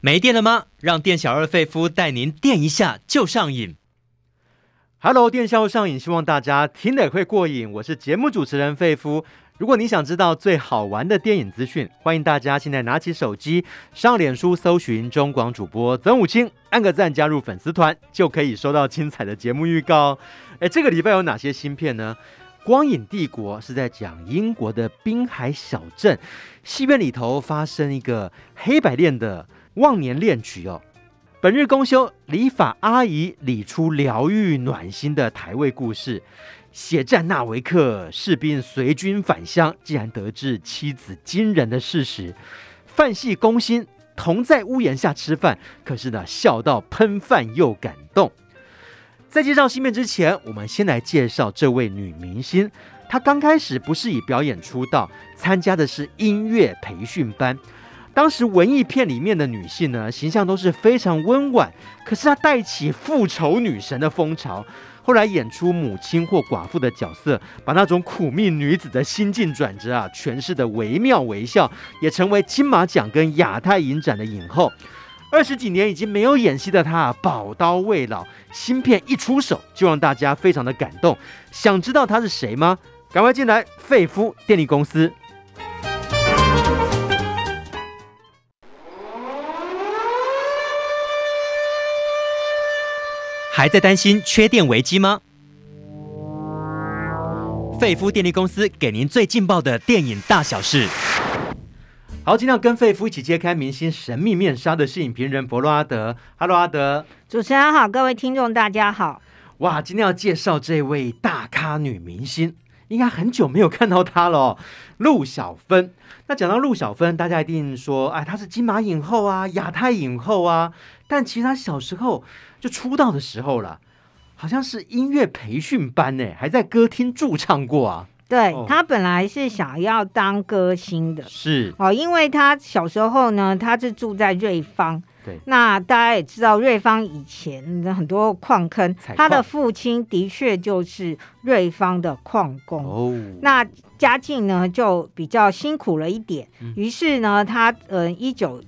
没电了吗？让店小二费夫带您电一下就上瘾。Hello，电销上瘾，希望大家听得会过瘾。我是节目主持人费夫。如果你想知道最好玩的电影资讯，欢迎大家现在拿起手机上脸书搜寻中广主播曾武清，按个赞加入粉丝团，就可以收到精彩的节目预告。哎，这个礼拜有哪些新片呢？《光影帝国》是在讲英国的滨海小镇，戏院里头发生一个黑白恋的。忘年恋曲哦，本日公休，理发阿姨理出疗愈暖心的台味故事。血战纳维克，士兵随军返乡，竟然得知妻子惊人的事实。饭系攻心，同在屋檐下吃饭，可是呢，笑到喷饭又感动。在介绍新片之前，我们先来介绍这位女明星。她刚开始不是以表演出道，参加的是音乐培训班。当时文艺片里面的女性呢，形象都是非常温婉，可是她带起复仇女神的风潮。后来演出母亲或寡妇的角色，把那种苦命女子的心境转折啊，诠释得惟妙惟肖，也成为金马奖跟亚太影展的影后。二十几年已经没有演戏的她，宝刀未老，新片一出手就让大家非常的感动。想知道她是谁吗？赶快进来，费夫电力公司。还在担心缺电危机吗？费夫电力公司给您最劲爆的电影大小事。好，今天要跟费夫一起揭开明星神秘面纱的是影评人佛洛阿德。Hello，阿德。主持人好，各位听众大家好。哇，今天要介绍这位大咖女明星，应该很久没有看到她了哦，陆小芬。那讲到陆小芬，大家一定说，哎，她是金马影后啊，亚太影后啊。但其实她小时候。就出道的时候了，好像是音乐培训班呢，还在歌厅驻唱过啊。对，他本来是想要当歌星的，是哦，因为他小时候呢，他是住在瑞芳。对，那大家也知道，瑞芳以前很多矿坑，他的父亲的确就是瑞芳的矿工。哦，那家境呢就比较辛苦了一点，嗯、于是呢，他呃一九。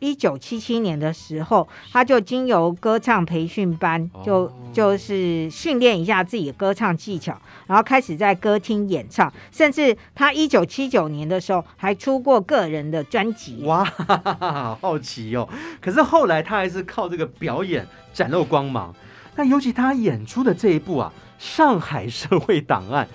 一九七七年的时候，他就经由歌唱培训班，就就是训练一下自己的歌唱技巧，然后开始在歌厅演唱，甚至他一九七九年的时候还出过个人的专辑。哇，好 好奇哦！可是后来他还是靠这个表演展露光芒。那尤其他演出的这一部啊，《上海社会档案》，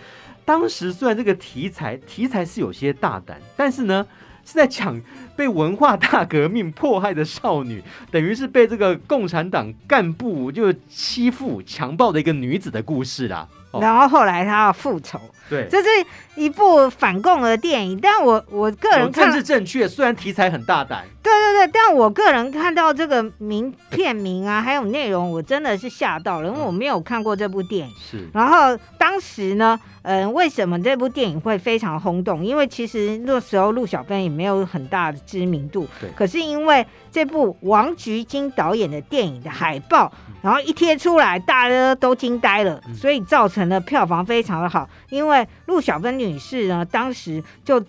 当时虽然这个题材题材是有些大胆，但是呢。是在讲被文化大革命迫害的少女，等于是被这个共产党干部就欺负、强暴的一个女子的故事啦。然后后来她要复仇，对，这是一部反共的电影。但我我个人看政治正确，虽然题材很大胆，对对对，但我个人看到这个名片名啊，还有内容，我真的是吓到了，因为我没有看过这部电影。是，然后当时呢。嗯，为什么这部电影会非常轰动？因为其实那时候陆小芬也没有很大的知名度。对。可是因为这部王菊金导演的电影的海报，然后一贴出来，大家都惊呆了，所以造成了票房非常的好。因为陆小芬女士呢，当时就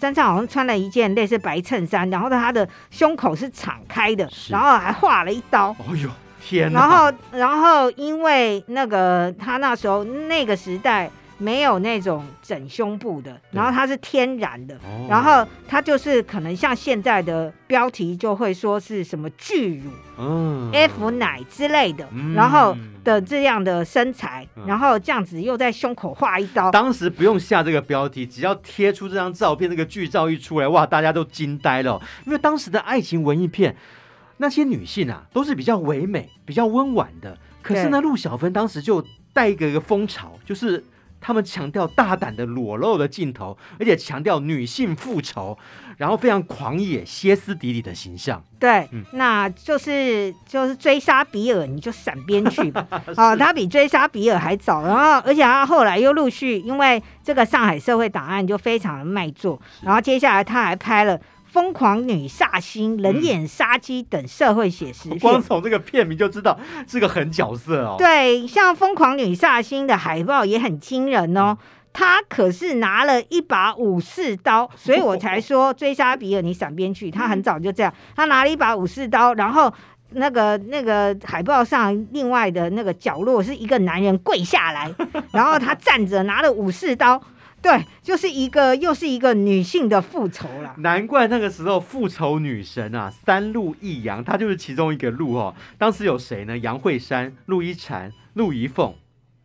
身上好像穿了一件类似白衬衫，然后她的胸口是敞开的，然后还划了一刀。哎呦，天哪！然后，然后因为那个她那时候那个时代。没有那种整胸部的，然后它是天然的，然后它就是可能像现在的标题就会说是什么巨乳，嗯，F 奶之类的，然后的这样的身材，然后这样子又在胸口划一刀。当时不用下这个标题，只要贴出这张照片，那个剧照一出来，哇，大家都惊呆了，因为当时的爱情文艺片，那些女性啊都是比较唯美、比较温婉的，可是呢，陆小芬当时就带一个一个风潮，就是。他们强调大胆的裸露的镜头，而且强调女性复仇，然后非常狂野、歇斯底里的形象。对，嗯、那就是就是追杀比尔，你就闪边去吧。啊、哦，他比追杀比尔还早。然后，而且他后来又陆续因为这个《上海社会档案》就非常的卖座，然后接下来他还拍了。疯狂女煞星、冷眼杀机等社会写实 片，光从这个片名就知道是个狠角色哦。对，像疯狂女煞星的海报也很惊人哦。他可是拿了一把武士刀，所以我才说追杀比尔，你闪边去。他很早就这样，他拿了一把武士刀，然后那个那个海报上另外的那个角落是一个男人跪下来，然后他站着拿了武士刀，对，就是一个又是一个女性的复仇啦。难怪那个时候复仇女神啊，三鹿一阳，她就是其中一个鹿哦。当时有谁呢？杨惠珊、陆一婵、陆一凤。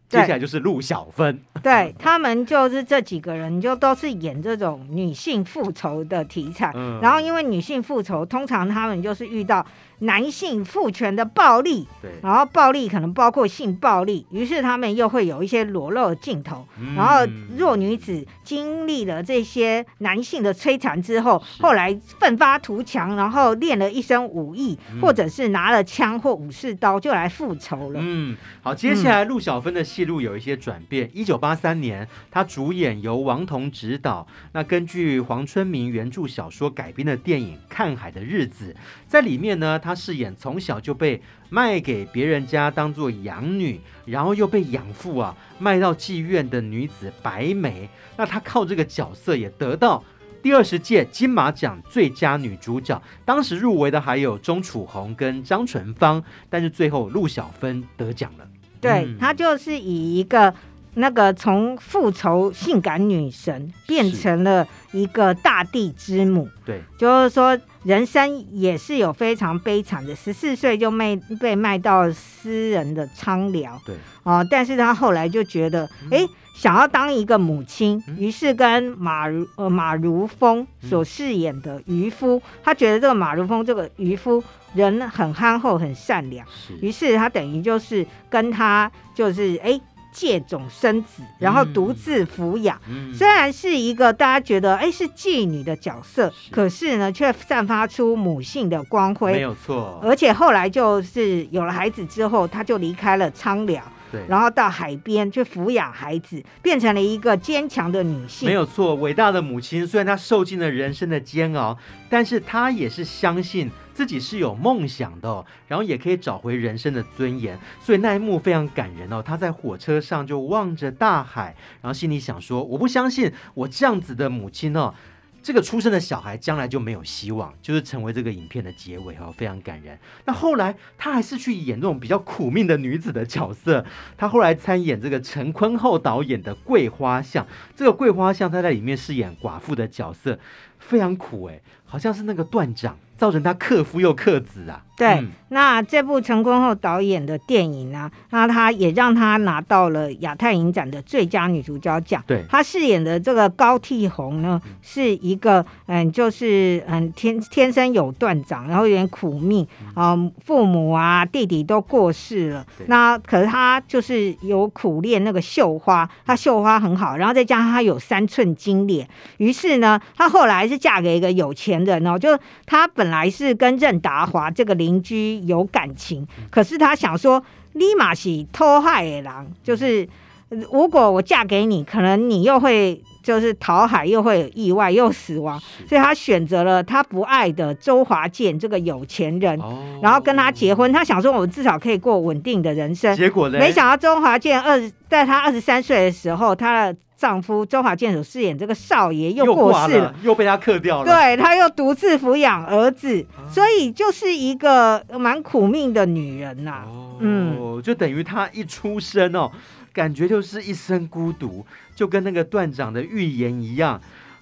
接下来就是陆小芬，对，他们就是这几个人，就都是演这种女性复仇的题材。嗯，然后因为女性复仇，通常他们就是遇到。男性父权的暴力，对，然后暴力可能包括性暴力，于是他们又会有一些裸露的镜头，嗯、然后弱女子经历了这些男性的摧残之后，后来奋发图强，然后练了一身武艺，嗯、或者是拿了枪或武士刀就来复仇了。嗯，好，接下来陆小芬的戏路有一些转变。一九八三年，她主演由王彤执导，那根据黄春明原著小说改编的电影《看海的日子》，在里面呢，她饰演从小就被卖给别人家当做养女，然后又被养父啊卖到妓院的女子白梅。那她靠这个角色也得到第二十届金马奖最佳女主角。当时入围的还有钟楚红跟张纯芳，但是最后陆小芬得奖了。对，嗯、她就是以一个。那个从复仇性感女神变成了一个大地之母，对，就是说人生也是有非常悲惨的，十四岁就卖被卖到私人的娼寮，对，哦，但是她后来就觉得，哎、嗯，想要当一个母亲，于、嗯、是跟马如呃马如风所饰演的渔夫，他、嗯、觉得这个马如风这个渔夫人很憨厚很善良，于是他等于就是跟他就是哎。借种生子，然后独自抚养。虽然是一个大家觉得哎是妓女的角色，是可是呢却散发出母性的光辉，没有错。而且后来就是有了孩子之后，他就离开了苍寮。对，然后到海边去抚养孩子，变成了一个坚强的女性。没有错，伟大的母亲。虽然她受尽了人生的煎熬，但是她也是相信自己是有梦想的哦，然后也可以找回人生的尊严。所以那一幕非常感人哦。她在火车上就望着大海，然后心里想说：“我不相信我这样子的母亲哦。”这个出生的小孩将来就没有希望，就是成为这个影片的结尾哦，非常感人。那后来他还是去演这种比较苦命的女子的角色，他后来参演这个陈坤厚导演的《桂花巷》，这个《桂花巷》他在里面饰演寡妇的角色，非常苦哎，好像是那个断掌。造成他克夫又克子啊！对，嗯、那这部成功后导演的电影呢，那他也让他拿到了亚太影展的最佳女主角奖。对，他饰演的这个高替红呢，是一个嗯，就是嗯天天生有断掌，然后有点苦命啊、嗯，父母啊弟弟都过世了。那可是他就是有苦练那个绣花，他绣花很好，然后再加上他有三寸金莲，于是呢，他后来是嫁给一个有钱人哦，就她本。本来是跟任达华这个邻居有感情，可是她想说，立马是偷害的人，就是如果我嫁给你，可能你又会就是逃海，又会有意外，又死亡，所以他选择了他不爱的周华健这个有钱人，然后跟他结婚。他想说，我至少可以过稳定的人生。结果呢？没想到周华健二十，在他二十三岁的时候，他的。丈夫周华健所饰演这个少爷又过世了，了，又被他克掉了。对，他又独自抚养儿子，啊、所以就是一个蛮苦命的女人呐、啊。哦，嗯，就等于她一出生哦，感觉就是一生孤独，就跟那个段长的预言一样。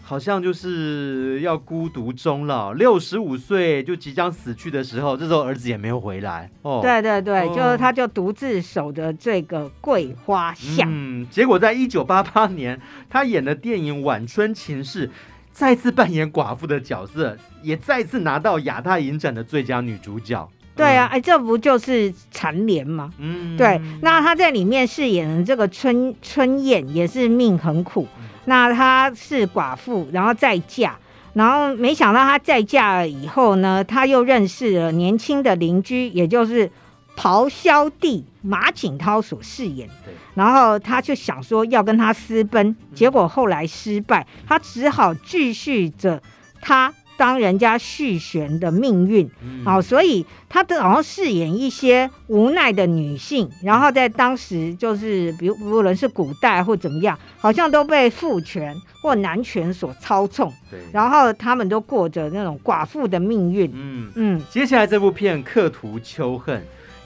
好像就是要孤独终老，六十五岁就即将死去的时候，这时候儿子也没有回来。哦，对对对，哦、就是他就独自守着这个桂花巷。嗯，结果在一九八八年，他演的电影《晚春情事》，再次扮演寡妇的角色，也再次拿到亚太影展的最佳女主角。对啊，哎，这不就是蝉联吗？嗯，对。那他在里面饰演的这个春春燕，也是命很苦。那她是寡妇，然后再嫁，然后没想到她再嫁了以后呢，她又认识了年轻的邻居，也就是咆哮帝马景涛所饰演。对然后她就想说要跟他私奔，结果后来失败，她只好继续着她当人家续弦的命运，好、嗯。哦，所以他都好像饰演一些无奈的女性，然后在当时就是，比如无论是古代或怎么样，好像都被父权或男权所操纵，对，然后他们都过着那种寡妇的命运。嗯。嗯，接下来这部片《刻图秋恨》，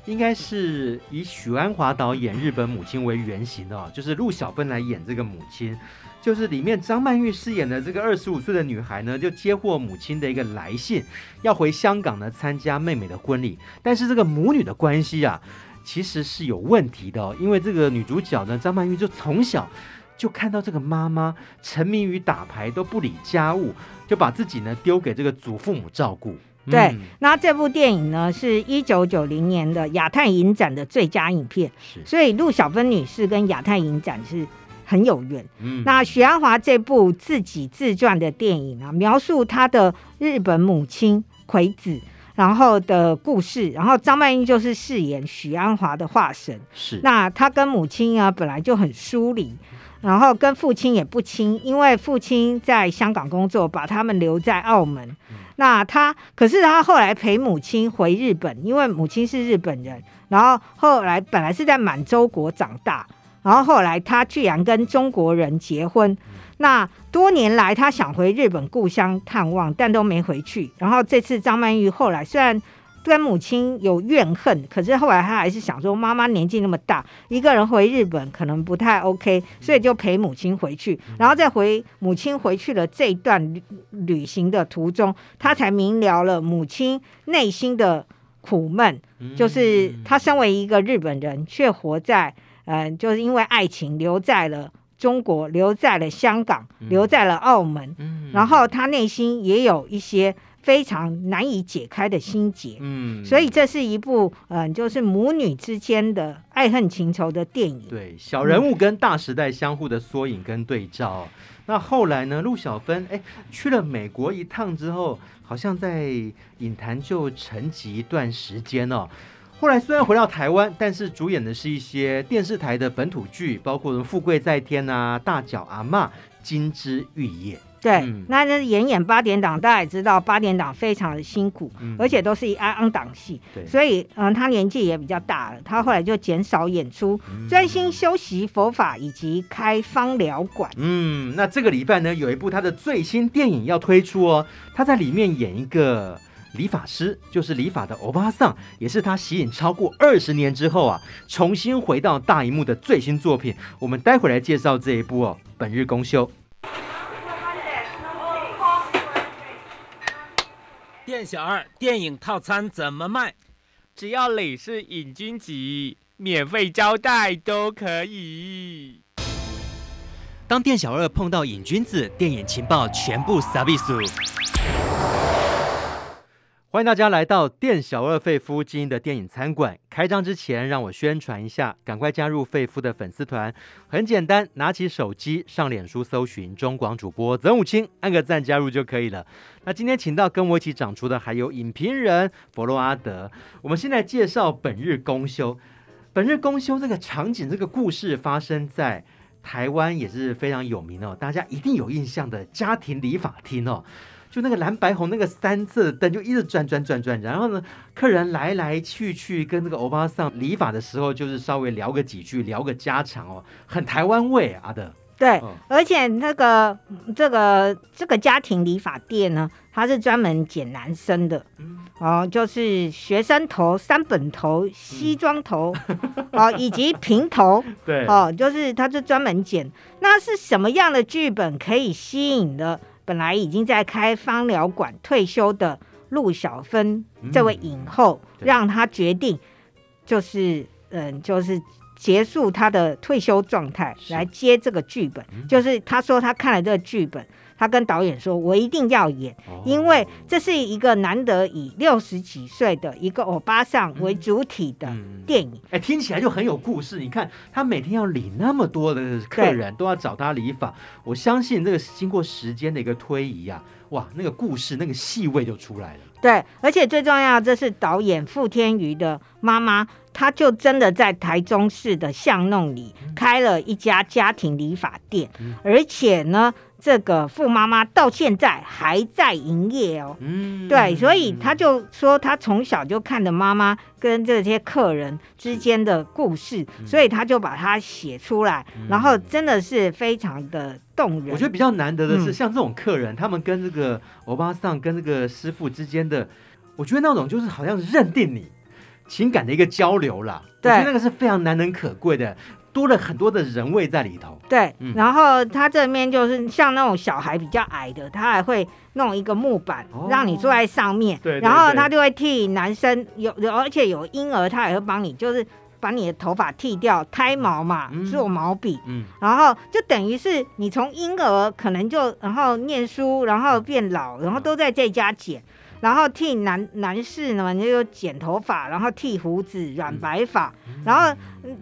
应该是以许鞍华导演日本母亲为原型的，哦，就是陆小芬来演这个母亲。就是里面张曼玉饰演的这个二十五岁的女孩呢，就接获母亲的一个来信，要回香港呢参加妹妹的婚礼。但是这个母女的关系啊，其实是有问题的哦，因为这个女主角呢，张曼玉就从小就看到这个妈妈沉迷于打牌，都不理家务，就把自己呢丢给这个祖父母照顾。对，嗯、那这部电影呢，是一九九零年的亚太影展的最佳影片，是所以陆小芬女士跟亚太影展是。很有缘。嗯，那许鞍华这部自己自传的电影啊，描述他的日本母亲葵子，然后的故事，然后张曼英就是饰演许鞍华的化身。是，那他跟母亲啊本来就很疏离，然后跟父亲也不亲，因为父亲在香港工作，把他们留在澳门。嗯、那他可是他后来陪母亲回日本，因为母亲是日本人，然后后来本来是在满洲国长大。然后后来他居然跟中国人结婚，那多年来他想回日本故乡探望，但都没回去。然后这次张曼玉后来虽然跟母亲有怨恨，可是后来他还是想说，妈妈年纪那么大，一个人回日本可能不太 OK，所以就陪母亲回去。然后在回母亲回去了这段旅旅行的途中，他才明了了母亲内心的苦闷，就是他身为一个日本人，却活在。嗯，就是因为爱情留在了中国，留在了香港，嗯、留在了澳门。嗯，然后他内心也有一些非常难以解开的心结。嗯，所以这是一部嗯，就是母女之间的爱恨情仇的电影。对，小人物跟大时代相互的缩影跟对照。嗯、那后来呢，陆小芬哎去了美国一趟之后，好像在影坛就沉寂一段时间哦。后来虽然回到台湾，但是主演的是一些电视台的本土剧，包括《富贵在天》啊，《大脚阿妈》、《金枝玉叶》。对，嗯、那那演演八点档，大家也知道八点档非常的辛苦，嗯、而且都是一安安档戏。对，所以嗯，他年纪也比较大了，他后来就减少演出，嗯、专心修习佛法以及开方疗馆。嗯，那这个礼拜呢，有一部他的最新电影要推出哦，他在里面演一个。理发师就是理发的欧巴桑，也是他息影超过二十年之后啊，重新回到大荧幕的最新作品。我们待会来介绍这一部哦，《本日公休》。店小二，电影套餐怎么卖？只要你是瘾君子，免费招待都可以。当店小二碰到瘾君子，电影情报全部撒比苏。欢迎大家来到店小二费夫经营的电影餐馆。开张之前，让我宣传一下，赶快加入费夫的粉丝团。很简单，拿起手机上脸书搜寻中广主播曾武清，按个赞加入就可以了。那今天请到跟我一起长出的还有影评人佛洛阿德。我们现在介绍本日公休。本日公休这个场景，这个故事发生在台湾，也是非常有名哦，大家一定有印象的家庭理法厅哦。就那个蓝白红那个三色灯就一直转转转转，然后呢，客人来来去去跟那个欧巴桑理发的时候，就是稍微聊个几句，聊个家常哦，很台湾味啊的。对，哦、而且那个这个这个家庭理发店呢，它是专门剪男生的，嗯、哦，就是学生头、三本头、西装头，嗯、哦，以及平头，对，哦，就是它是专门剪。那是什么样的剧本可以吸引的？本来已经在开芳疗馆退休的陆小芬这位影后，嗯、让她决定，就是嗯，就是结束她的退休状态，来接这个剧本。是就是她说她看了这个剧本。他跟导演说：“我一定要演，因为这是一个难得以六十几岁的一个欧巴桑为主体的电影。哎、嗯嗯欸，听起来就很有故事。你看，他每天要理那么多的客人，都要找他理发。我相信这个经过时间的一个推移啊，哇，那个故事那个戏味就出来了。对，而且最重要，这是导演傅天瑜的妈妈。”他就真的在台中市的巷弄里开了一家家庭理发店，而且呢，这个富妈妈到现在还在营业哦。嗯，对，所以他就说他从小就看着妈妈跟这些客人之间的故事，嗯、所以他就把它写出来，嗯、然后真的是非常的动人。我觉得比较难得的是，嗯、像这种客人，他们跟这个欧巴桑跟这个师傅之间的，我觉得那种就是好像认定你情感的一个交流啦。对，我觉得那个是非常难能可贵的。多了很多的人味在里头，对，嗯、然后他这边就是像那种小孩比较矮的，他还会弄一个木板、哦、让你坐在上面，对，对，对，然后他就会替男生有，而且有婴儿，他也会帮你，就是把你的头发剃掉，胎毛嘛，嗯、做毛笔，嗯，然后就等于是你从婴儿可能就然后念书，然后变老，然后都在这家剪。然后替男男士呢，就剪头发，然后剃胡子、染白发，嗯、然后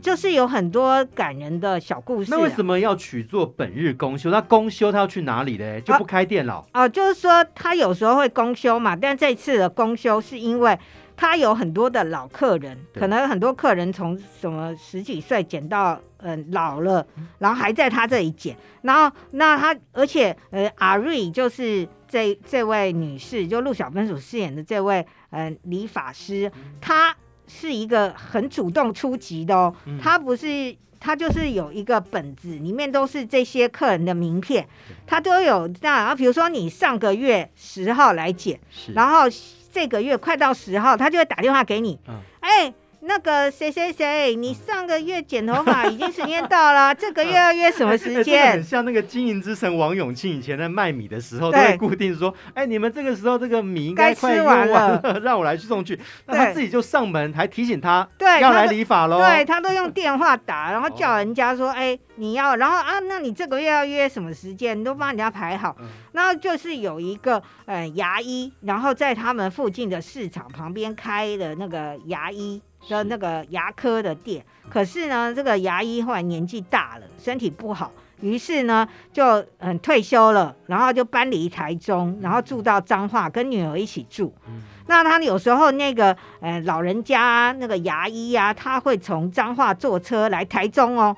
就是有很多感人的小故事。那为什么要取做本日公休？那公休他要去哪里嘞？就不开店了？哦、啊啊，就是说他有时候会公休嘛，但这次的公休是因为他有很多的老客人，可能很多客人从什么十几岁剪到嗯、呃、老了，然后还在他这里剪，然后那他而且呃阿瑞就是。这这位女士，就陆小芬所饰演的这位呃理发师，她是一个很主动出击的哦。她不是，她就是有一个本子，里面都是这些客人的名片，她都有这样。然后比如说你上个月十号来剪，然后这个月快到十号，她就会打电话给你，嗯哎。那个谁谁谁，你上个月剪头发已经时间到了，这个月要约什么时间？欸、很像那个经营之神王永庆以前在卖米的时候，对都会固定说，哎、欸，你们这个时候这个米应该快用完了，让我来去送去。那他自己就上门，还提醒他，对，要来理发喽。对他都用电话打，然后叫人家说，哎、欸，你要，然后啊，那你这个月要约什么时间？你都帮人家排好。然后就是有一个呃牙医，然后在他们附近的市场旁边开的那个牙医。的那个牙科的店，可是呢，这个牙医后来年纪大了，身体不好，于是呢就嗯退休了，然后就搬离台中，然后住到彰化，跟女儿一起住。嗯、那他有时候那个呃老人家那个牙医啊，他会从彰化坐车来台中哦。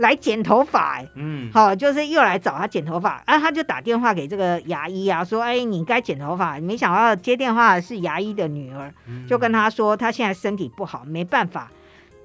来剪头发，欸，嗯，好，就是又来找他剪头发，啊，他就打电话给这个牙医啊，说，哎，你该剪头发，没想到接电话的是牙医的女儿，就跟他说，他现在身体不好，没办法。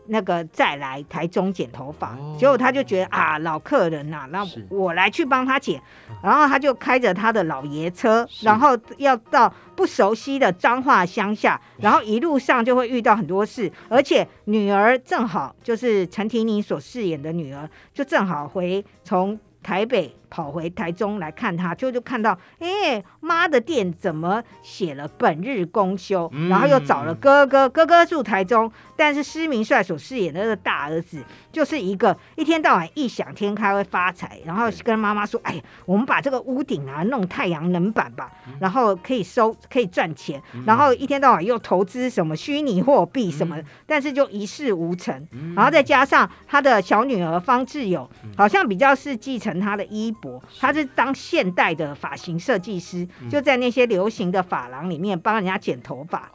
那个再来台中剪头发，哦、结果他就觉得啊，老客人呐、啊，那我来去帮他剪，然后他就开着他的老爷车，然后要到不熟悉的彰化乡下，然后一路上就会遇到很多事，而且女儿正好就是陈婷妮所饰演的女儿，就正好回从台北。跑回台中来看他，就就看到，哎、欸，妈的店怎么写了本日公休？嗯、然后又找了哥哥，哥哥住台中，但是施明帅所饰演的那个大儿子，就是一个一天到晚异想天开会发财，然后跟妈妈说，哎呀，我们把这个屋顶啊弄太阳能板吧，然后可以收可以赚钱，然后一天到晚又投资什么虚拟货币什么，但是就一事无成，然后再加上他的小女儿方志友，好像比较是继承他的衣。他是当现代的发型设计师，就在那些流行的发廊里面帮人家剪头发。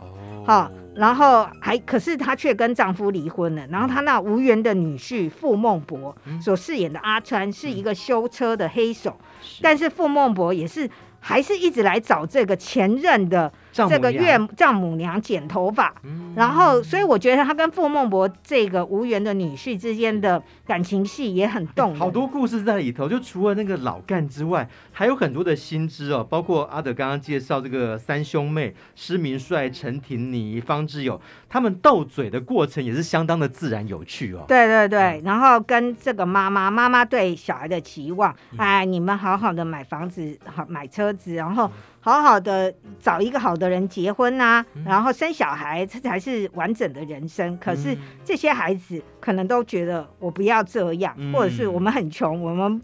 好，然后还可是她却跟丈夫离婚了。然后她那无缘的女婿傅孟博所饰演的阿川是一个修车的黑手，但是傅孟博也是还是一直来找这个前任的。这个岳丈母娘剪头发，嗯、然后所以我觉得他跟傅孟博这个无缘的女婿之间的感情戏也很动人，好多故事在里头。就除了那个老干之外，还有很多的新知哦，包括阿德刚刚介绍这个三兄妹施明帅、陈婷妮、方志友，他们斗嘴的过程也是相当的自然有趣哦。对对对，然后跟这个妈妈，妈妈对小孩的期望，哎，你们好好的买房子，好买车子，然后。好好的找一个好的人结婚呐、啊，嗯、然后生小孩，这才是完整的人生。可是这些孩子可能都觉得我不要这样，嗯、或者是我们很穷，我们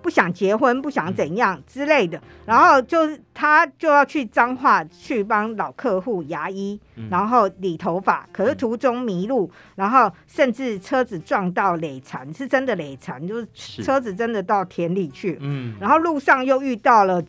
不想结婚，不想怎样之类的。然后就是他就要去彰化去帮老客户牙医，然后理头发。可是途中迷路，然后甚至车子撞到累残，是真的累残，就是车子真的到田里去。嗯，然后路上又遇到了。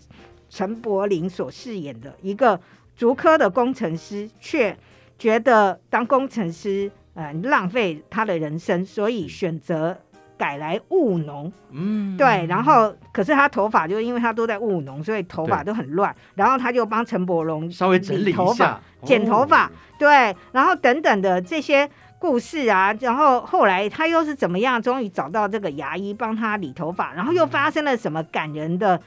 陈柏霖所饰演的一个竹科的工程师，却觉得当工程师，呃，浪费他的人生，所以选择改来务农。嗯，对，然后可是他头发就因为他都在务农，所以头发都很乱。然后他就帮陈柏龙稍微整理一下，剪头发。哦、对，然后等等的这些故事啊，然后后来他又是怎么样，终于找到这个牙医帮他理头发，然后又发生了什么感人的？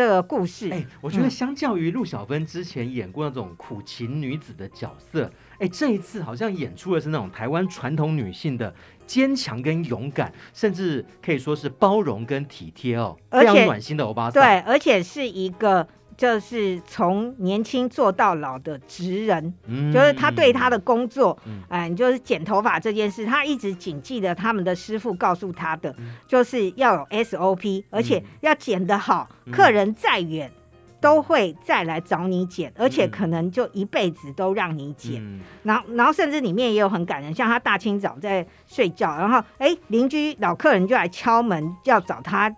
这个故事，哎，我觉得相较于陆小芬之前演过那种苦情女子的角色，哎，这一次好像演出的是那种台湾传统女性的坚强跟勇敢，甚至可以说是包容跟体贴哦，非常暖心的欧巴桑。对，而且是一个。就是从年轻做到老的职人，嗯，就是他对他的工作，嗯，就是剪头发这件事，他一直谨记得他们的师傅告诉他的，嗯、就是要有 SOP，而且要剪得好，嗯、客人再远都会再来找你剪，嗯、而且可能就一辈子都让你剪。嗯、然后，然后甚至里面也有很感人，像他大清早在睡觉，然后哎，邻居老客人就来敲门要找他。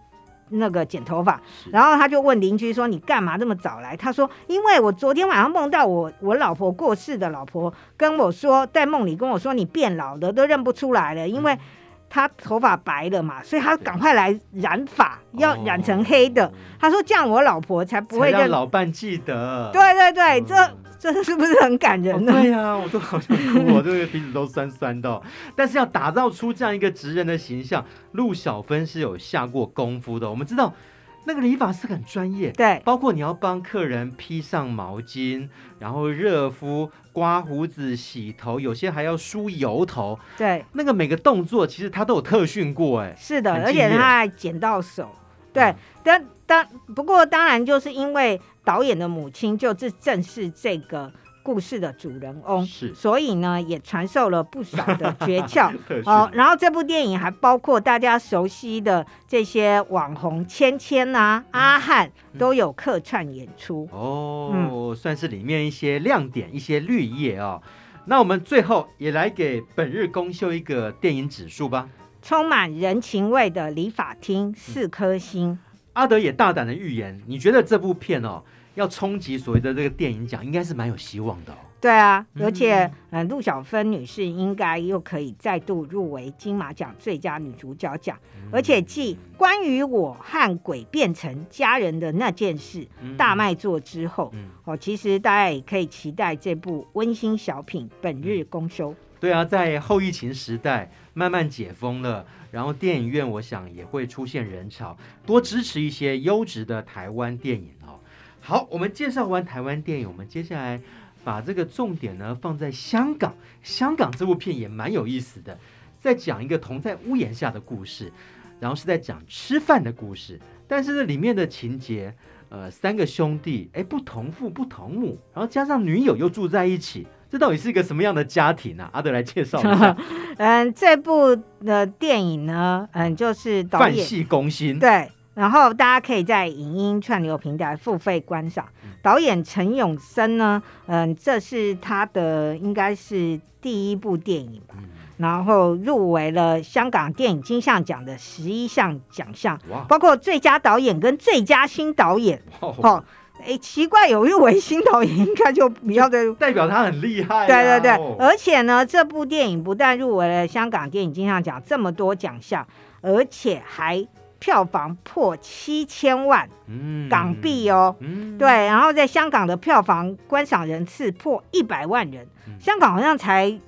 那个剪头发，然后他就问邻居说：“你干嘛这么早来？”他说：“因为我昨天晚上梦到我我老婆过世的老婆跟我说，在梦里跟我说你变老了，都认不出来了，因为他头发白了嘛，所以他赶快来染发，要染成黑的。他说这样我老婆才不会让老伴记得。对对对，这。”这是不是很感人呢？哦、对呀、啊，我都好想哭，我这个鼻子都酸酸的、哦。但是要打造出这样一个职人的形象，陆小芬是有下过功夫的。我们知道那个理发师很专业，对，包括你要帮客人披上毛巾，然后热敷、刮胡子、洗头，有些还要梳油头。对，那个每个动作其实他都有特训过，哎，是的，而且他还剪到手。对，但当不过当然就是因为。导演的母亲就是正是这个故事的主人翁，是，所以呢也传授了不少的诀 窍。哦，然后这部电影还包括大家熟悉的这些网红芊芊啊、嗯、阿汉都有客串演出。哦，嗯、算是里面一些亮点、一些绿叶哦。那我们最后也来给本日公休一个电影指数吧。充满人情味的理发厅，四颗星。嗯阿德也大胆的预言，你觉得这部片哦，要冲击所谓的这个电影奖，应该是蛮有希望的哦。对啊，而且嗯，陆小芬女士应该又可以再度入围金马奖最佳女主角奖，嗯、而且继关于我和鬼变成家人的那件事大卖座之后，嗯、哦，其实大家也可以期待这部温馨小品本日公休。对啊，在后疫情时代慢慢解封了。然后电影院，我想也会出现人潮，多支持一些优质的台湾电影哦。好，我们介绍完台湾电影，我们接下来把这个重点呢放在香港。香港这部片也蛮有意思的，在讲一个同在屋檐下的故事，然后是在讲吃饭的故事，但是这里面的情节，呃，三个兄弟，哎，不同父不同母，然后加上女友又住在一起。这到底是一个什么样的家庭呢、啊？阿德来介绍一下。嗯，这部的电影呢，嗯，就是导演饭戏攻心。对，然后大家可以在影音串流平台付费观赏。嗯、导演陈永生呢，嗯，这是他的应该是第一部电影吧。嗯、然后入围了香港电影金像奖的十一项奖项，包括最佳导演跟最佳新导演。哦。哦哎，奇怪，有一位新导演，应该就比较的代表他很厉害、啊。对对对，哦、而且呢，这部电影不但入围了香港电影金像奖这么多奖项，而且还票房破七千万港币哦。嗯、对，然后在香港的票房观赏人次破一百万人，嗯、香港好像才。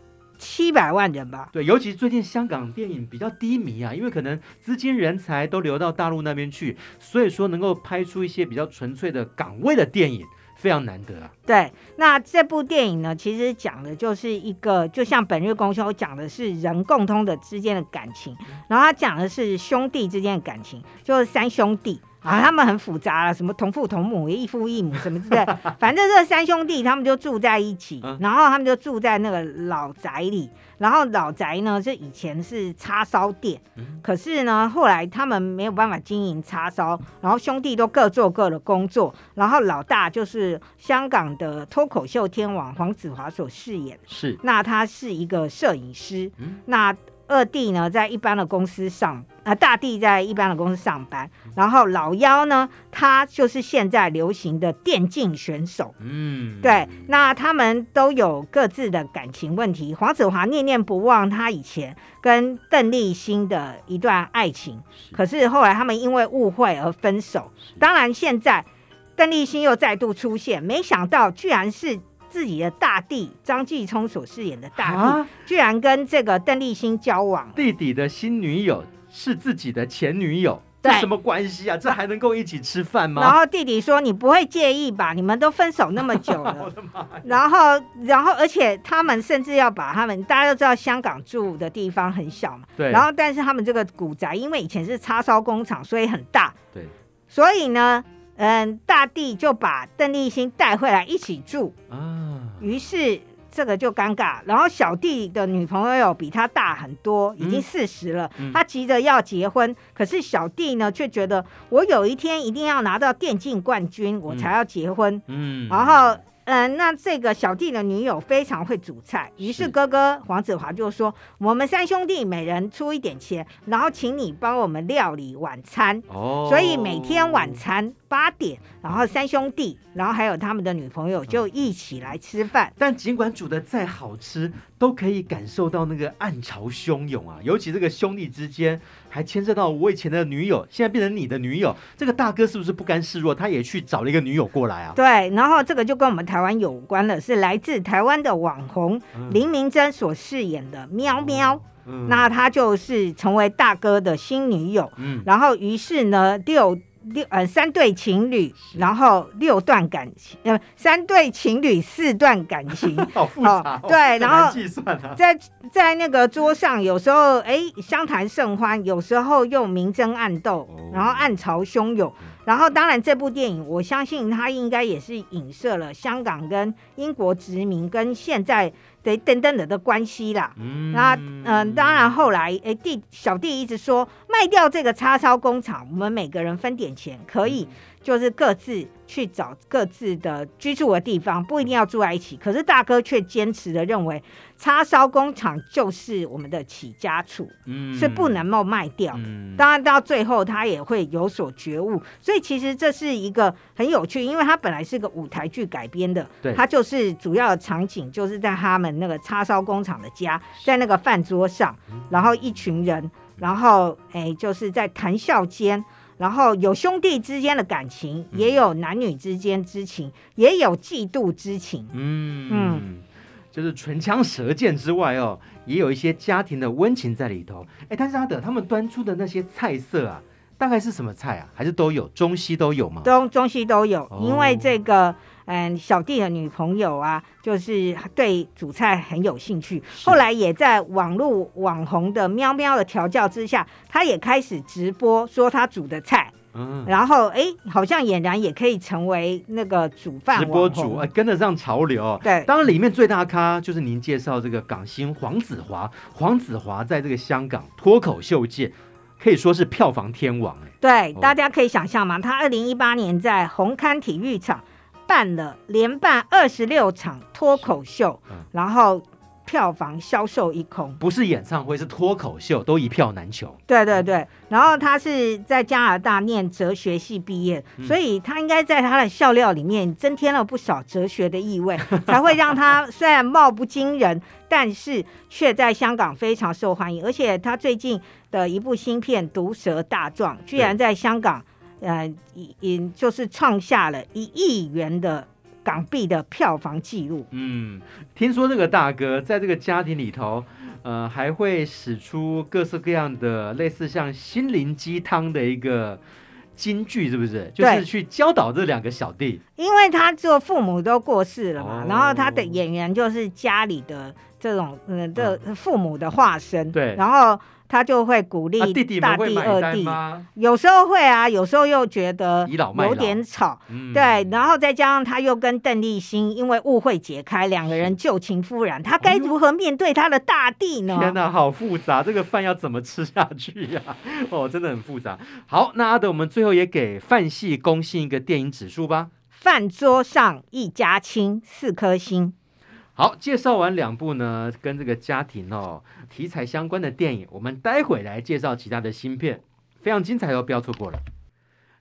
七百万人吧。对，尤其最近香港电影比较低迷啊，因为可能资金人才都流到大陆那边去，所以说能够拍出一些比较纯粹的岗位的电影，非常难得啊。对，那这部电影呢，其实讲的就是一个，就像本日公休讲的是人共通的之间的感情，然后他讲的是兄弟之间的感情，就是三兄弟。啊，他们很复杂了，什么同父同母、异父异母什么之类的，反正这三兄弟他们就住在一起，然后他们就住在那个老宅里，然后老宅呢，是以前是叉烧店，可是呢，后来他们没有办法经营叉烧，然后兄弟都各做各的工作，然后老大就是香港的脱口秀天王黄子华所饰演，是，那他是一个摄影师，那。二弟呢在一般的公司上。啊，大弟在一般的公司上班，然后老幺呢，他就是现在流行的电竞选手。嗯，对，那他们都有各自的感情问题。黄子华念念不忘他以前跟邓丽欣的一段爱情，是可是后来他们因为误会而分手。当然，现在邓丽欣又再度出现，没想到居然是自己的大弟张继聪所饰演的大弟，啊、居然跟这个邓丽欣交往，弟弟的新女友。是自己的前女友，这什么关系啊？这还能够一起吃饭吗？然后弟弟说：“你不会介意吧？你们都分手那么久了。”然后，然后，而且他们甚至要把他们，大家都知道香港住的地方很小嘛。对。然后，但是他们这个古宅，因为以前是叉烧工厂，所以很大。对。所以呢，嗯，大弟就把邓丽欣带回来一起住啊。于是。这个就尴尬，然后小弟的女朋友比他大很多，已经四十了，嗯、他急着要结婚，嗯、可是小弟呢却觉得我有一天一定要拿到电竞冠军，我才要结婚，嗯，然后。嗯，那这个小弟的女友非常会煮菜，于是哥哥黄子华就说：“我们三兄弟每人出一点钱，然后请你帮我们料理晚餐。”哦，所以每天晚餐八点，然后三兄弟，然后还有他们的女朋友就一起来吃饭。但尽管煮的再好吃，都可以感受到那个暗潮汹涌啊！尤其这个兄弟之间。还牵涉到我以前的女友，现在变成你的女友，这个大哥是不是不甘示弱？他也去找了一个女友过来啊？对，然后这个就跟我们台湾有关了，是来自台湾的网红、嗯、林明珍所饰演的喵喵，嗯、那他就是成为大哥的新女友，嗯，然后于是呢六。六呃三对情侣，然后六段感情，呃三对情侣四段感情，好复杂、哦哦。对，然后在在那个桌上，有时候哎相谈甚欢，有时候又明争暗斗，哦、然后暗潮汹涌。然后当然这部电影，我相信它应该也是影射了香港跟英国殖民跟现在。对，等等的的关系啦。嗯，那嗯、呃，当然后来，哎，弟小弟一直说卖掉这个叉烧工厂，我们每个人分点钱，可以。就是各自去找各自的居住的地方，不一定要住在一起。可是大哥却坚持的认为，叉烧工厂就是我们的起家处，嗯，是不能够卖掉的。嗯，当然到最后他也会有所觉悟。所以其实这是一个很有趣，因为他本来是个舞台剧改编的，对，它就是主要的场景就是在他们那个叉烧工厂的家，在那个饭桌上，然后一群人，然后哎，就是在谈笑间。然后有兄弟之间的感情，也有男女之间之情，嗯、也有嫉妒之情。嗯嗯，嗯就是唇枪舌剑之外哦，也有一些家庭的温情在里头。哎，但是阿德他们端出的那些菜色啊，大概是什么菜啊？还是都有中西都有吗？中中西都有，哦、因为这个。嗯，小弟的女朋友啊，就是对煮菜很有兴趣。是后来也在网络网红的喵喵的调教之下，他也开始直播说他煮的菜。嗯，然后哎，好像俨然也可以成为那个煮饭直播主，哎，跟得上潮流。对，当然里面最大咖就是您介绍这个港星黄子华。黄子华在这个香港脱口秀界可以说是票房天王。哎，对，哦、大家可以想象吗？他二零一八年在红磡体育场。办了连办二十六场脱口秀，嗯、然后票房销售一空。不是演唱会，是脱口秀，都一票难求。对对对，然后他是在加拿大念哲学系毕业，嗯、所以他应该在他的笑料里面增添了不少哲学的意味，才会让他虽然貌不惊人，但是却在香港非常受欢迎。而且他最近的一部新片《毒舌大壮》，居然在香港。呃，也就是创下了一亿元的港币的票房纪录。嗯，听说这个大哥在这个家庭里头，呃，还会使出各式各样的类似像心灵鸡汤的一个金句，是不是？就是去教导这两个小弟。因为他做父母都过世了嘛，哦、然后他的演员就是家里的这种嗯的父母的化身。对，然后。他就会鼓励大弟、二弟，有时候会啊，有时候又觉得有点吵，对，然后再加上他又跟邓丽欣因为误会解开，两个人旧情复燃，他该如何面对他的大弟呢？天哪，好复杂，这个饭要怎么吃下去呀？哦，真的很复杂。好，那阿德，我们最后也给饭戏攻心一个电影指数吧。饭桌上一家亲，四颗星。好，介绍完两部呢，跟这个家庭哦题材相关的电影，我们待会来介绍其他的新片，非常精彩哦，不要错过了。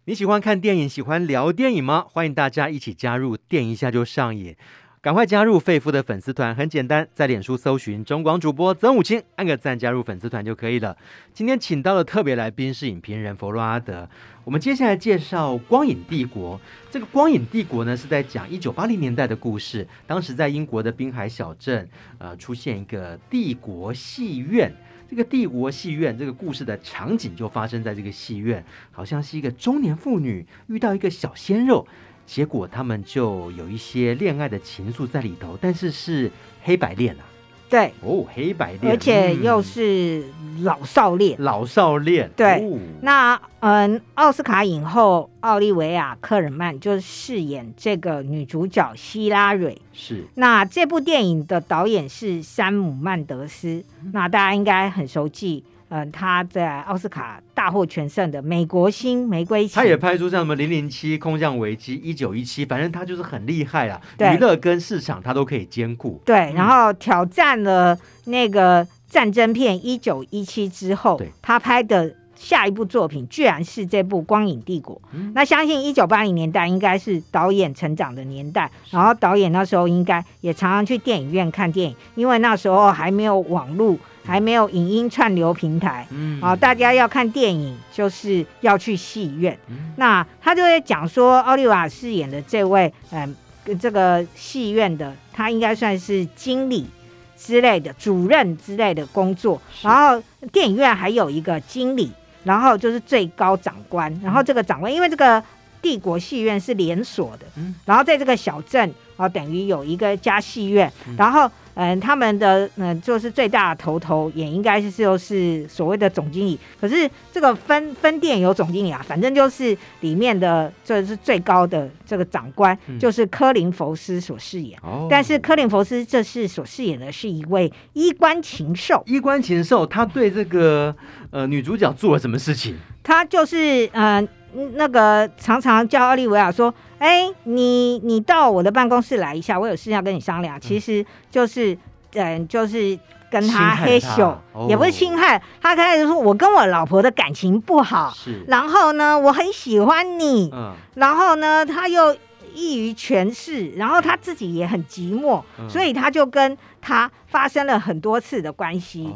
你喜欢看电影，喜欢聊电影吗？欢迎大家一起加入，电一下就上瘾。赶快加入肺夫的粉丝团，很简单，在脸书搜寻中广主播曾武清，按个赞加入粉丝团就可以了。今天请到的特别来宾是影评人佛洛阿德。我们接下来介绍《光影帝国》。这个《光影帝国》呢是在讲一九八零年代的故事，当时在英国的滨海小镇，呃，出现一个帝国戏院。这个帝国戏院这个故事的场景就发生在这个戏院，好像是一个中年妇女遇到一个小鲜肉。结果他们就有一些恋爱的情愫在里头，但是是黑白恋啊。对哦，黑白恋，而且又是老少恋，嗯、老少恋。对，哦、那嗯，奥斯卡影后奥利维亚·科尔曼就是饰演这个女主角希拉蕊。是。那这部电影的导演是山姆·曼德斯，嗯、那大家应该很熟悉。嗯，他在奥斯卡大获全胜的《美国新玫瑰情》，他也拍出像什么《零零七》《空降危机》《一九一七》，反正他就是很厉害啦。娱乐跟市场他都可以兼顾。对，然后挑战了那个战争片《一九一七》之后，他拍的下一部作品居然是这部《光影帝国》。嗯。那相信一九八零年代应该是导演成长的年代，然后导演那时候应该也常常去电影院看电影，因为那时候还没有网络。还没有影音串流平台，嗯，啊，大家要看电影就是要去戏院。嗯、那他就会讲说，奥利瓦饰演的这位，嗯，这个戏院的他应该算是经理之类的主任之类的工作。然后电影院还有一个经理，然后就是最高长官。然后这个长官，因为这个帝国戏院是连锁的，嗯，然后在这个小镇啊，等于有一个家戏院，然后。嗯，他们的嗯，就是最大的头头也应该是就是所谓的总经理。可是这个分分店有总经理啊，反正就是里面的这是最高的这个长官，嗯、就是柯林佛斯所饰演。哦，但是柯林佛斯这次所饰演的是一位衣冠禽兽。衣冠禽兽，他对这个呃女主角做了什么事情？他就是嗯。呃那个常常叫奥利维亚说：“哎，你你到我的办公室来一下，我有事要跟你商量。”其实就是，嗯，就是跟他黑咻，也不是侵害。他开始说：“我跟我老婆的感情不好，然后呢，我很喜欢你，嗯。然后呢，他又异于权势，然后他自己也很寂寞，所以他就跟他发生了很多次的关系。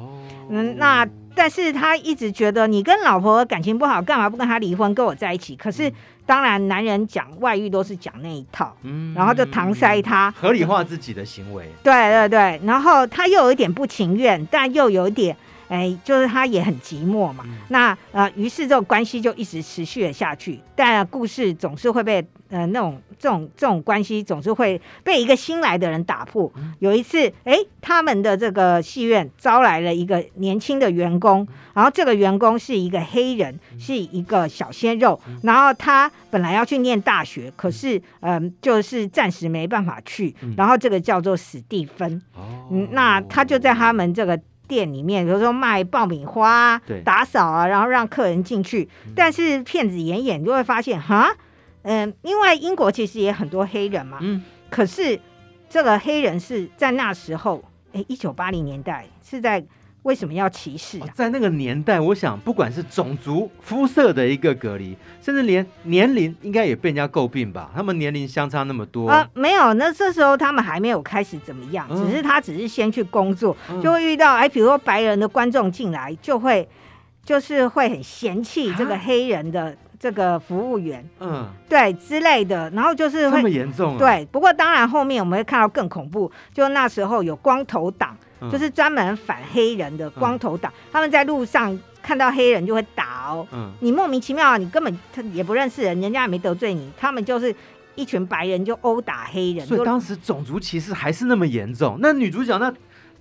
嗯，那。”但是他一直觉得你跟老婆感情不好，干嘛不跟他离婚，跟我在一起？可是当然，男人讲外遇都是讲那一套，嗯，然后就搪塞他，合理化自己的行为。对对对，然后他又有一点不情愿，但又有一点，哎，就是他也很寂寞嘛。嗯、那呃，于是这种关系就一直持续了下去。但故事总是会被呃那种。这种这种关系总是会被一个新来的人打破。有一次，哎，他们的这个戏院招来了一个年轻的员工，然后这个员工是一个黑人，是一个小鲜肉。然后他本来要去念大学，可是嗯，就是暂时没办法去。然后这个叫做史蒂芬，嗯，那他就在他们这个店里面，比如说卖爆米花、打扫啊，然后让客人进去。但是骗子演演就会发现，哈。嗯，因为英国其实也很多黑人嘛，嗯，可是这个黑人是在那时候，哎，一九八零年代是在为什么要歧视啊？在那个年代，我想不管是种族、肤色的一个隔离，甚至连年龄，应该也被人家诟病吧？他们年龄相差那么多啊？没有，那这时候他们还没有开始怎么样，嗯，只是他只是先去工作，就会遇到哎，比如说白人的观众进来，就会就是会很嫌弃这个黑人的。这个服务员，嗯，对之类的，然后就是会这么严重啊？对，不过当然后面我们会看到更恐怖，就那时候有光头党，嗯、就是专门反黑人的光头党，嗯、他们在路上看到黑人就会打哦，嗯，你莫名其妙，你根本他也不认识人，人家也没得罪你，他们就是一群白人就殴打黑人，所以当时种族歧视还是那么严重。那女主角那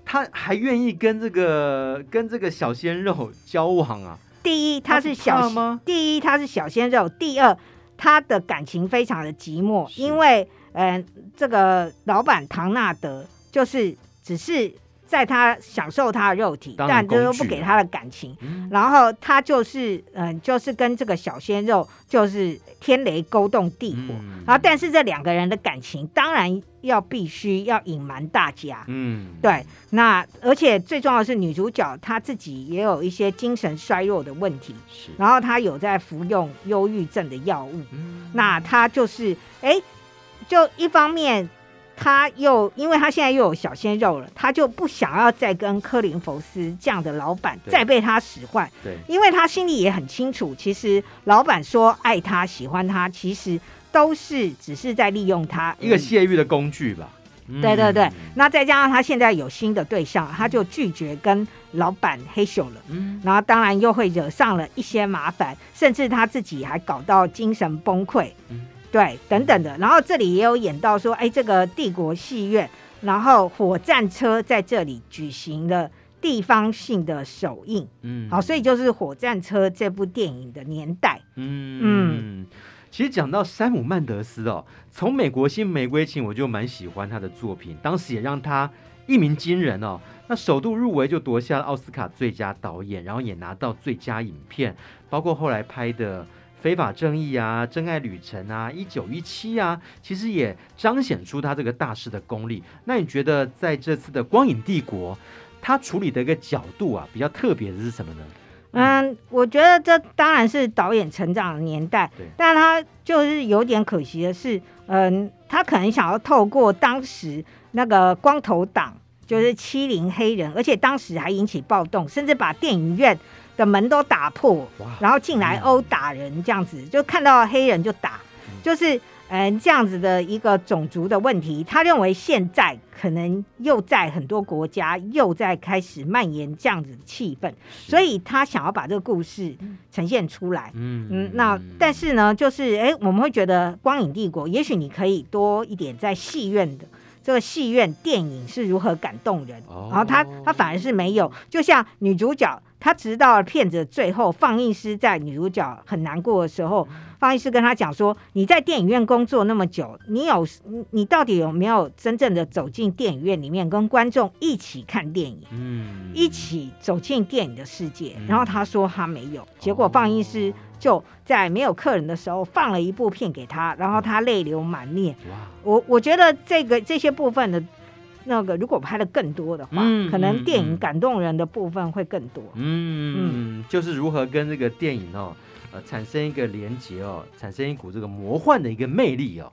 她还愿意跟这个跟这个小鲜肉交往啊？第一，她是小吗？第一，他是小鲜肉。第二，她的感情非常的寂寞，因为，嗯、呃，这个老板唐纳德就是只是在他享受他的肉体，但都不给他的感情。嗯、然后他就是，嗯、呃，就是跟这个小鲜肉就是天雷勾动地火。嗯、然后，但是这两个人的感情当然要必须要隐瞒大家。嗯，对。那而且最重要的是，女主角她自己也有一些精神衰弱的问题。是。然后她有在服用忧郁症的药物。嗯。那她就是，哎，就一方面。他又，因为他现在又有小鲜肉了，他就不想要再跟科林佛斯这样的老板再被他使唤。对，因为他心里也很清楚，其实老板说爱他、喜欢他，其实都是只是在利用他，一个泄欲的工具吧。嗯、对对对，那再加上他现在有新的对象，他就拒绝跟老板嘿咻了。嗯，然后当然又会惹上了一些麻烦，甚至他自己还搞到精神崩溃。嗯。对，等等的，然后这里也有演到说，哎，这个帝国戏院，然后火战车在这里举行了地方性的首映，嗯，好，所以就是火战车这部电影的年代，嗯。嗯，其实讲到山姆曼德斯哦，从《美国新玫瑰情》我就蛮喜欢他的作品，当时也让他一鸣惊人哦，那首度入围就夺下了奥斯卡最佳导演，然后也拿到最佳影片，包括后来拍的。非法正义啊，真爱旅程啊，一九一七啊，其实也彰显出他这个大师的功力。那你觉得在这次的《光影帝国》，他处理的一个角度啊，比较特别的是什么呢？嗯，我觉得这当然是导演成长的年代，对但他就是有点可惜的是，嗯，他可能想要透过当时那个光头党，就是欺凌黑人，而且当时还引起暴动，甚至把电影院。的门都打破，然后进来殴打人，这样子就看到黑人就打，就是嗯这样子的一个种族的问题。他认为现在可能又在很多国家又在开始蔓延这样子的气氛，所以他想要把这个故事呈现出来。嗯嗯，那但是呢，就是哎，我们会觉得《光影帝国》也许你可以多一点在戏院的这个戏院电影是如何感动人，然后他他反而是没有，就像女主角。他直到片子最后，放映师在女主角很难过的时候，放映师跟他讲说：“你在电影院工作那么久，你有你到底有没有真正的走进电影院里面，跟观众一起看电影，嗯，一起走进电影的世界？”然后他说他没有，结果放映师就在没有客人的时候放了一部片给他，然后他泪流满面。我我觉得这个这些部分的。那个如果拍的更多的话，嗯、可能电影感动人的部分会更多。嗯，嗯就是如何跟这个电影哦，呃，产生一个连结哦，产生一股这个魔幻的一个魅力哦。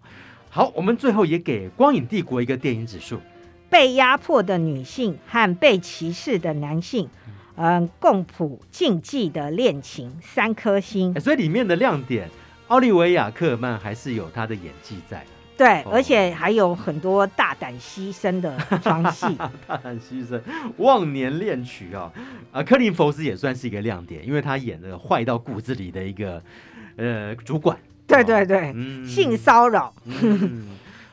好，我们最后也给《光影帝国》一个电影指数：被压迫的女性和被歧视的男性，嗯、呃，共谱禁忌的恋情，三颗星。所以里面的亮点，奥利维亚·科尔曼还是有他的演技在。对，而且还有很多大胆牺牲的床戏，大胆牺牲，忘年恋曲啊，啊，柯林佛斯也算是一个亮点，因为他演的坏到骨子里的一个呃主管，对对对，嗯、性骚扰。嗯、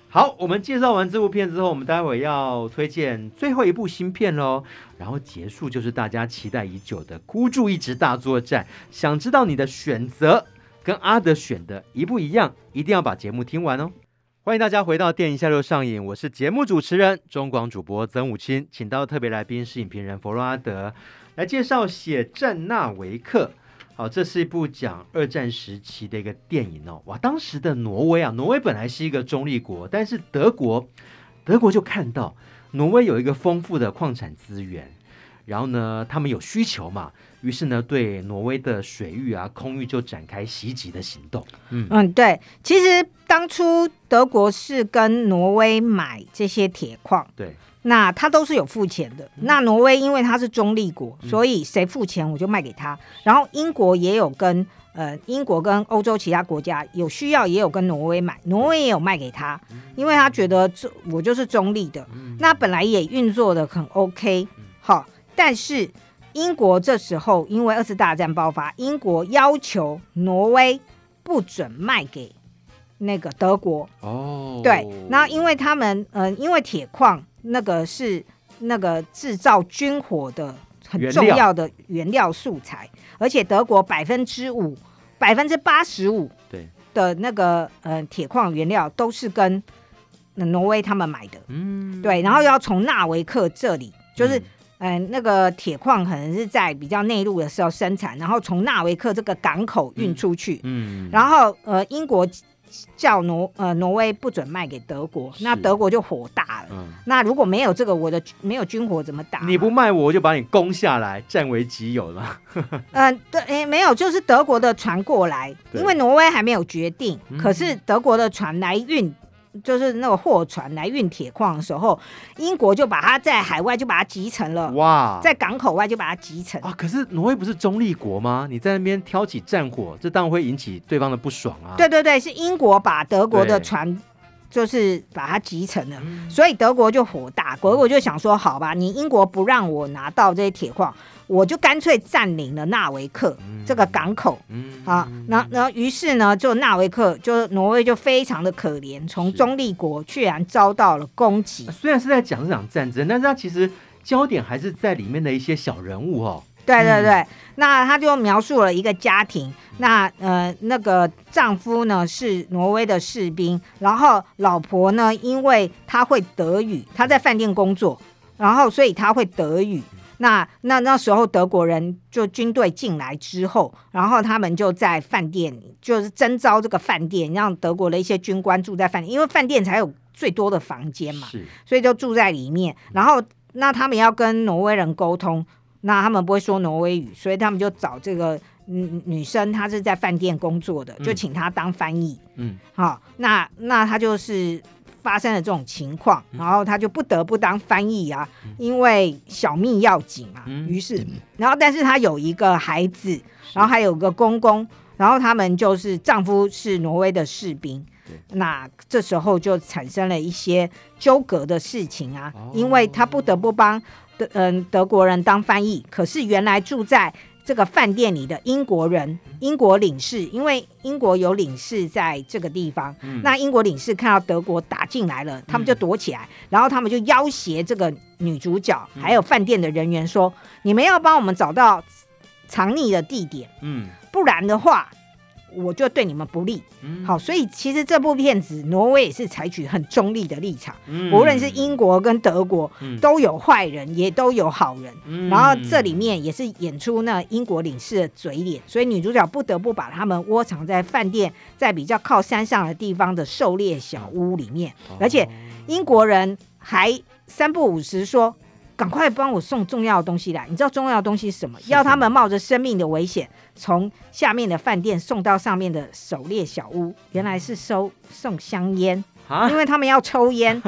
好，我们介绍完这部片之后，我们待会要推荐最后一部新片喽，然后结束就是大家期待已久的孤注一掷大作战。想知道你的选择跟阿德选的一不一样，一定要把节目听完哦。欢迎大家回到电影下就上瘾，我是节目主持人中广主播曾武清，请到特别来宾是影评人弗洛阿德来介绍《血战纳维克》。好，这是一部讲二战时期的一个电影哦。哇，当时的挪威啊，挪威本来是一个中立国，但是德国，德国就看到挪威有一个丰富的矿产资源，然后呢，他们有需求嘛。于是呢，对挪威的水域啊、空域就展开袭击的行动。嗯嗯，对，其实当初德国是跟挪威买这些铁矿，对，那他都是有付钱的。嗯、那挪威因为他是中立国，所以谁付钱我就卖给他。嗯、然后英国也有跟呃英国跟欧洲其他国家有需要，也有跟挪威买，挪威也有卖给他，嗯、因为他觉得这我就是中立的。嗯、那本来也运作的很 OK，好，但是。英国这时候因为二次大战爆发，英国要求挪威不准卖给那个德国。哦，对，然后因为他们，嗯、呃，因为铁矿那个是那个制造军火的很重要的原料素材，而且德国百分之五、百分之八十五对的那个呃铁矿原料都是跟挪威他们买的。嗯，对，然后要从纳维克这里。就是嗯、呃、那个铁矿可能是在比较内陆的时候生产，然后从纳维克这个港口运出去，嗯，嗯然后呃英国。叫挪呃挪威不准卖给德国，那德国就火大了。嗯，那如果没有这个，我的没有军火怎么打？你不卖我，我就把你攻下来，占为己有了。嗯、呃，对，哎，没有，就是德国的船过来，因为挪威还没有决定，嗯、可是德国的船来运。就是那个货船来运铁矿的时候，英国就把它在海外就把它集成了。哇，在港口外就把它集成啊！可是挪威不是中立国吗？你在那边挑起战火，这当然会引起对方的不爽啊。对对对，是英国把德国的船就是把它集成了，所以德国就火大，德国就想说：好吧，你英国不让我拿到这些铁矿。我就干脆占领了纳维克这个港口，嗯，好，然后然后于是呢，就纳维克就挪威就非常的可怜，从中立国居然遭到了攻击。虽然是在讲这场战争，但是他其实焦点还是在里面的一些小人物哦。对对对，嗯、那他就描述了一个家庭，那呃那个丈夫呢是挪威的士兵，然后老婆呢因为她会德语，她在饭店工作，然后所以她会德语。那那那时候德国人就军队进来之后，然后他们就在饭店，就是征召这个饭店，让德国的一些军官住在饭店，因为饭店才有最多的房间嘛，是所以就住在里面。然后那他们要跟挪威人沟通，那他们不会说挪威语，所以他们就找这个女女生，她是在饭店工作的，就请她当翻译。嗯，好，那那她就是。发生了这种情况，然后他就不得不当翻译啊，因为小命要紧啊。于是，然后但是他有一个孩子，然后还有个公公，然后他们就是丈夫是挪威的士兵，那这时候就产生了一些纠葛的事情啊，因为他不得不帮德嗯德国人当翻译，可是原来住在。这个饭店里的英国人、英国领事，因为英国有领事在这个地方，嗯、那英国领事看到德国打进来了，他们就躲起来，嗯、然后他们就要挟这个女主角，还有饭店的人员说：“嗯、你们要帮我们找到藏匿的地点，嗯，不然的话。”我就对你们不利，嗯、好，所以其实这部片子挪威也是采取很中立的立场，嗯、无论是英国跟德国、嗯、都有坏人，也都有好人，嗯、然后这里面也是演出那英国领事的嘴脸，所以女主角不得不把他们窝藏在饭店，在比较靠山上的地方的狩猎小屋里面，哦、而且英国人还三不五时说。赶快帮我送重要的东西来！你知道重要的东西是什么？要他们冒着生命的危险，从下面的饭店送到上面的狩猎小屋。原来是收送香烟，蛤因为他们要抽烟。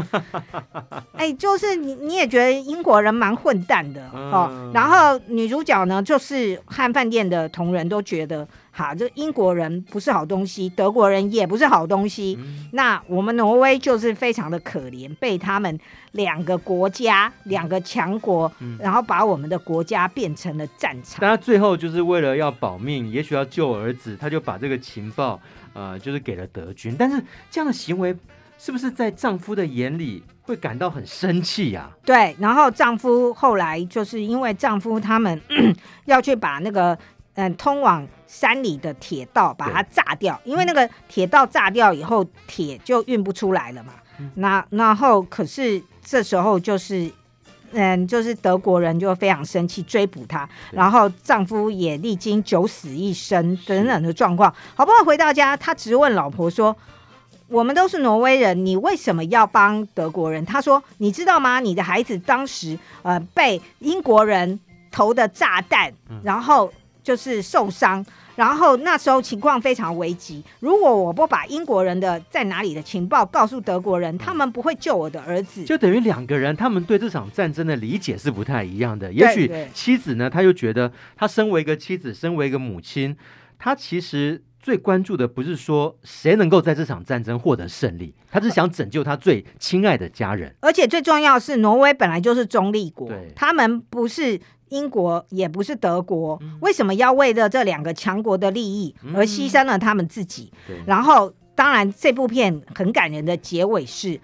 哎、欸，就是你你也觉得英国人蛮混蛋的、嗯、哦。然后女主角呢，就是和饭店的同仁都觉得。好，这英国人不是好东西，德国人也不是好东西。嗯、那我们挪威就是非常的可怜，被他们两个国家、两个强国，嗯、然后把我们的国家变成了战场。但他最后就是为了要保命，也许要救儿子，他就把这个情报，呃，就是给了德军。但是这样的行为，是不是在丈夫的眼里会感到很生气呀、啊？对，然后丈夫后来就是因为丈夫他们 要去把那个。嗯，通往山里的铁道把它炸掉，因为那个铁道炸掉以后，铁就运不出来了嘛。嗯、那然后可是这时候就是，嗯，就是德国人就非常生气，追捕她，然后丈夫也历经九死一生等等的状况，好不容易回到家，他直问老婆说：“我们都是挪威人，你为什么要帮德国人？”他说：“你知道吗？你的孩子当时呃被英国人投的炸弹，嗯、然后。”就是受伤，然后那时候情况非常危急。如果我不把英国人的在哪里的情报告诉德国人，他们不会救我的儿子。就等于两个人，他们对这场战争的理解是不太一样的。也许妻子呢，他就觉得，他身为一个妻子，身为一个母亲，他其实最关注的不是说谁能够在这场战争获得胜利，他是想拯救他最亲爱的家人。而且最重要的是，挪威本来就是中立国，他们不是。英国也不是德国，为什么要为了这两个强国的利益而牺牲了他们自己？嗯、然后，当然，这部片很感人的结尾是，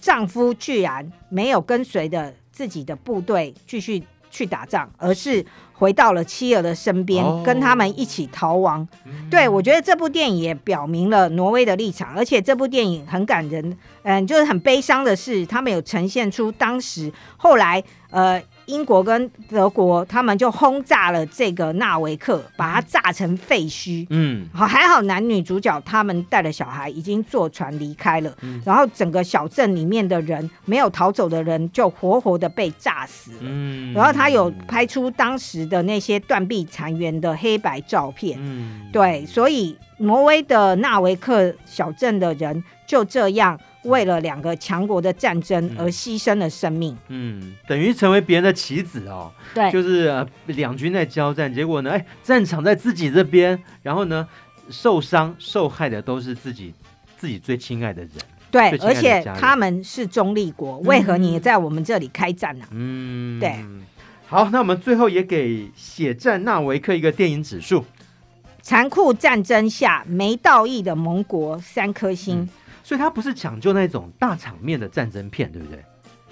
丈夫居然没有跟随着自己的部队继续去打仗，而是回到了妻儿的身边，哦、跟他们一起逃亡。嗯、对，我觉得这部电影也表明了挪威的立场，而且这部电影很感人。嗯，就是很悲伤的是，他们有呈现出当时后来呃。英国跟德国，他们就轰炸了这个纳维克，把它炸成废墟。嗯，好，还好男女主角他们带了小孩已经坐船离开了。嗯，然后整个小镇里面的人没有逃走的人就活活的被炸死了。嗯，然后他有拍出当时的那些断壁残垣的黑白照片。嗯，对，所以挪威的纳维克小镇的人就这样。为了两个强国的战争而牺牲了生命，嗯，嗯，等于成为别人的棋子哦。对，就是、呃、两军在交战，结果呢，哎，战场在自己这边，然后呢，受伤受害的都是自己自己最亲爱的人。对，而且他们是中立国，嗯、为何你在我们这里开战呢、啊？嗯，对。好，那我们最后也给《血战纳维克》一个电影指数：残酷战争下没道义的盟国三颗星。嗯所以它不是抢救那种大场面的战争片，对不对？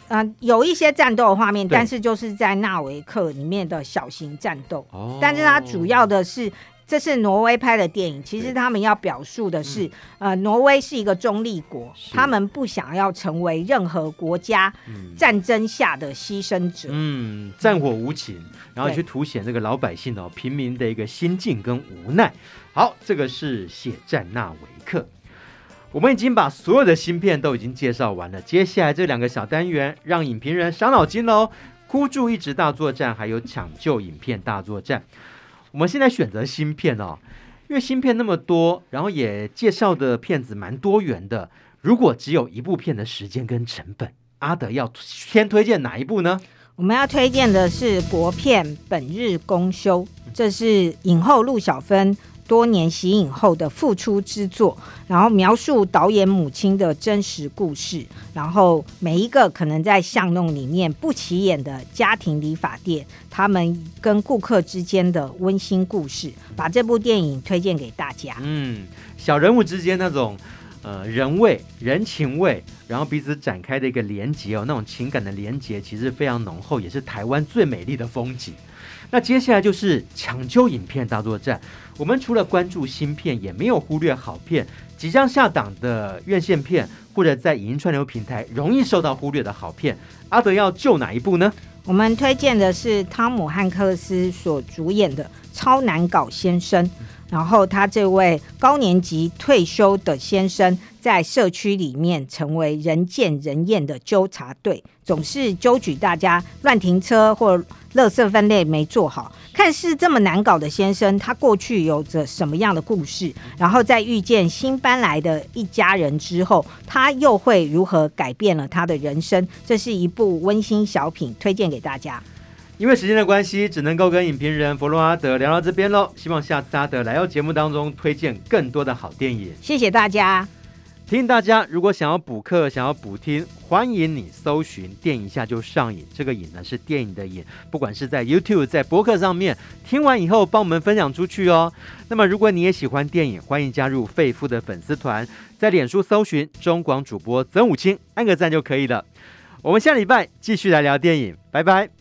嗯、呃，有一些战斗的画面，但是就是在纳维克里面的小型战斗。哦。但是它主要的是，这是挪威拍的电影。其实他们要表述的是，呃，挪威是一个中立国，他们不想要成为任何国家战争下的牺牲者。嗯，战火无情，然后去凸显这个老百姓哦，平民的一个心境跟无奈。好，这个是《血战纳维克》。我们已经把所有的新片都已经介绍完了，接下来这两个小单元让影评人伤脑筋喽！孤注一掷大作战，还有抢救影片大作战。我们现在选择新片哦，因为新片那么多，然后也介绍的片子蛮多元的。如果只有一部片的时间跟成本，阿德要先推荐哪一部呢？我们要推荐的是国片《本日公休》，这是影后陆小芬。多年息影后的复出之作，然后描述导演母亲的真实故事，然后每一个可能在巷弄里面不起眼的家庭理发店，他们跟顾客之间的温馨故事，把这部电影推荐给大家。嗯，小人物之间那种呃人味、人情味，然后彼此展开的一个连结哦，那种情感的连结其实非常浓厚，也是台湾最美丽的风景。那接下来就是抢救影片大作战。我们除了关注新片，也没有忽略好片。即将下档的院线片，或者在影音串流平台容易受到忽略的好片，阿德要救哪一部呢？我们推荐的是汤姆汉克斯所主演的《超难搞先生》。然后他这位高年级退休的先生，在社区里面成为人见人厌的纠察队，总是纠举大家乱停车或垃圾分类没做好。看似这么难搞的先生，他过去有着什么样的故事？然后在遇见新搬来的一家人之后，他又会如何改变了他的人生？这是一部温馨小品，推荐给大家。因为时间的关系，只能够跟影评人弗洛阿德聊到这边喽。希望下次阿德来到节目当中推荐更多的好电影。谢谢大家。提醒大家，如果想要补课、想要补听，欢迎你搜寻“电影下就上瘾”。这个“瘾”呢是电影的“瘾”，不管是在 YouTube、在博客上面听完以后，帮我们分享出去哦。那么，如果你也喜欢电影，欢迎加入肺夫的粉丝团，在脸书搜寻中广主播曾武清，按个赞就可以了。我们下礼拜继续来聊电影，拜拜。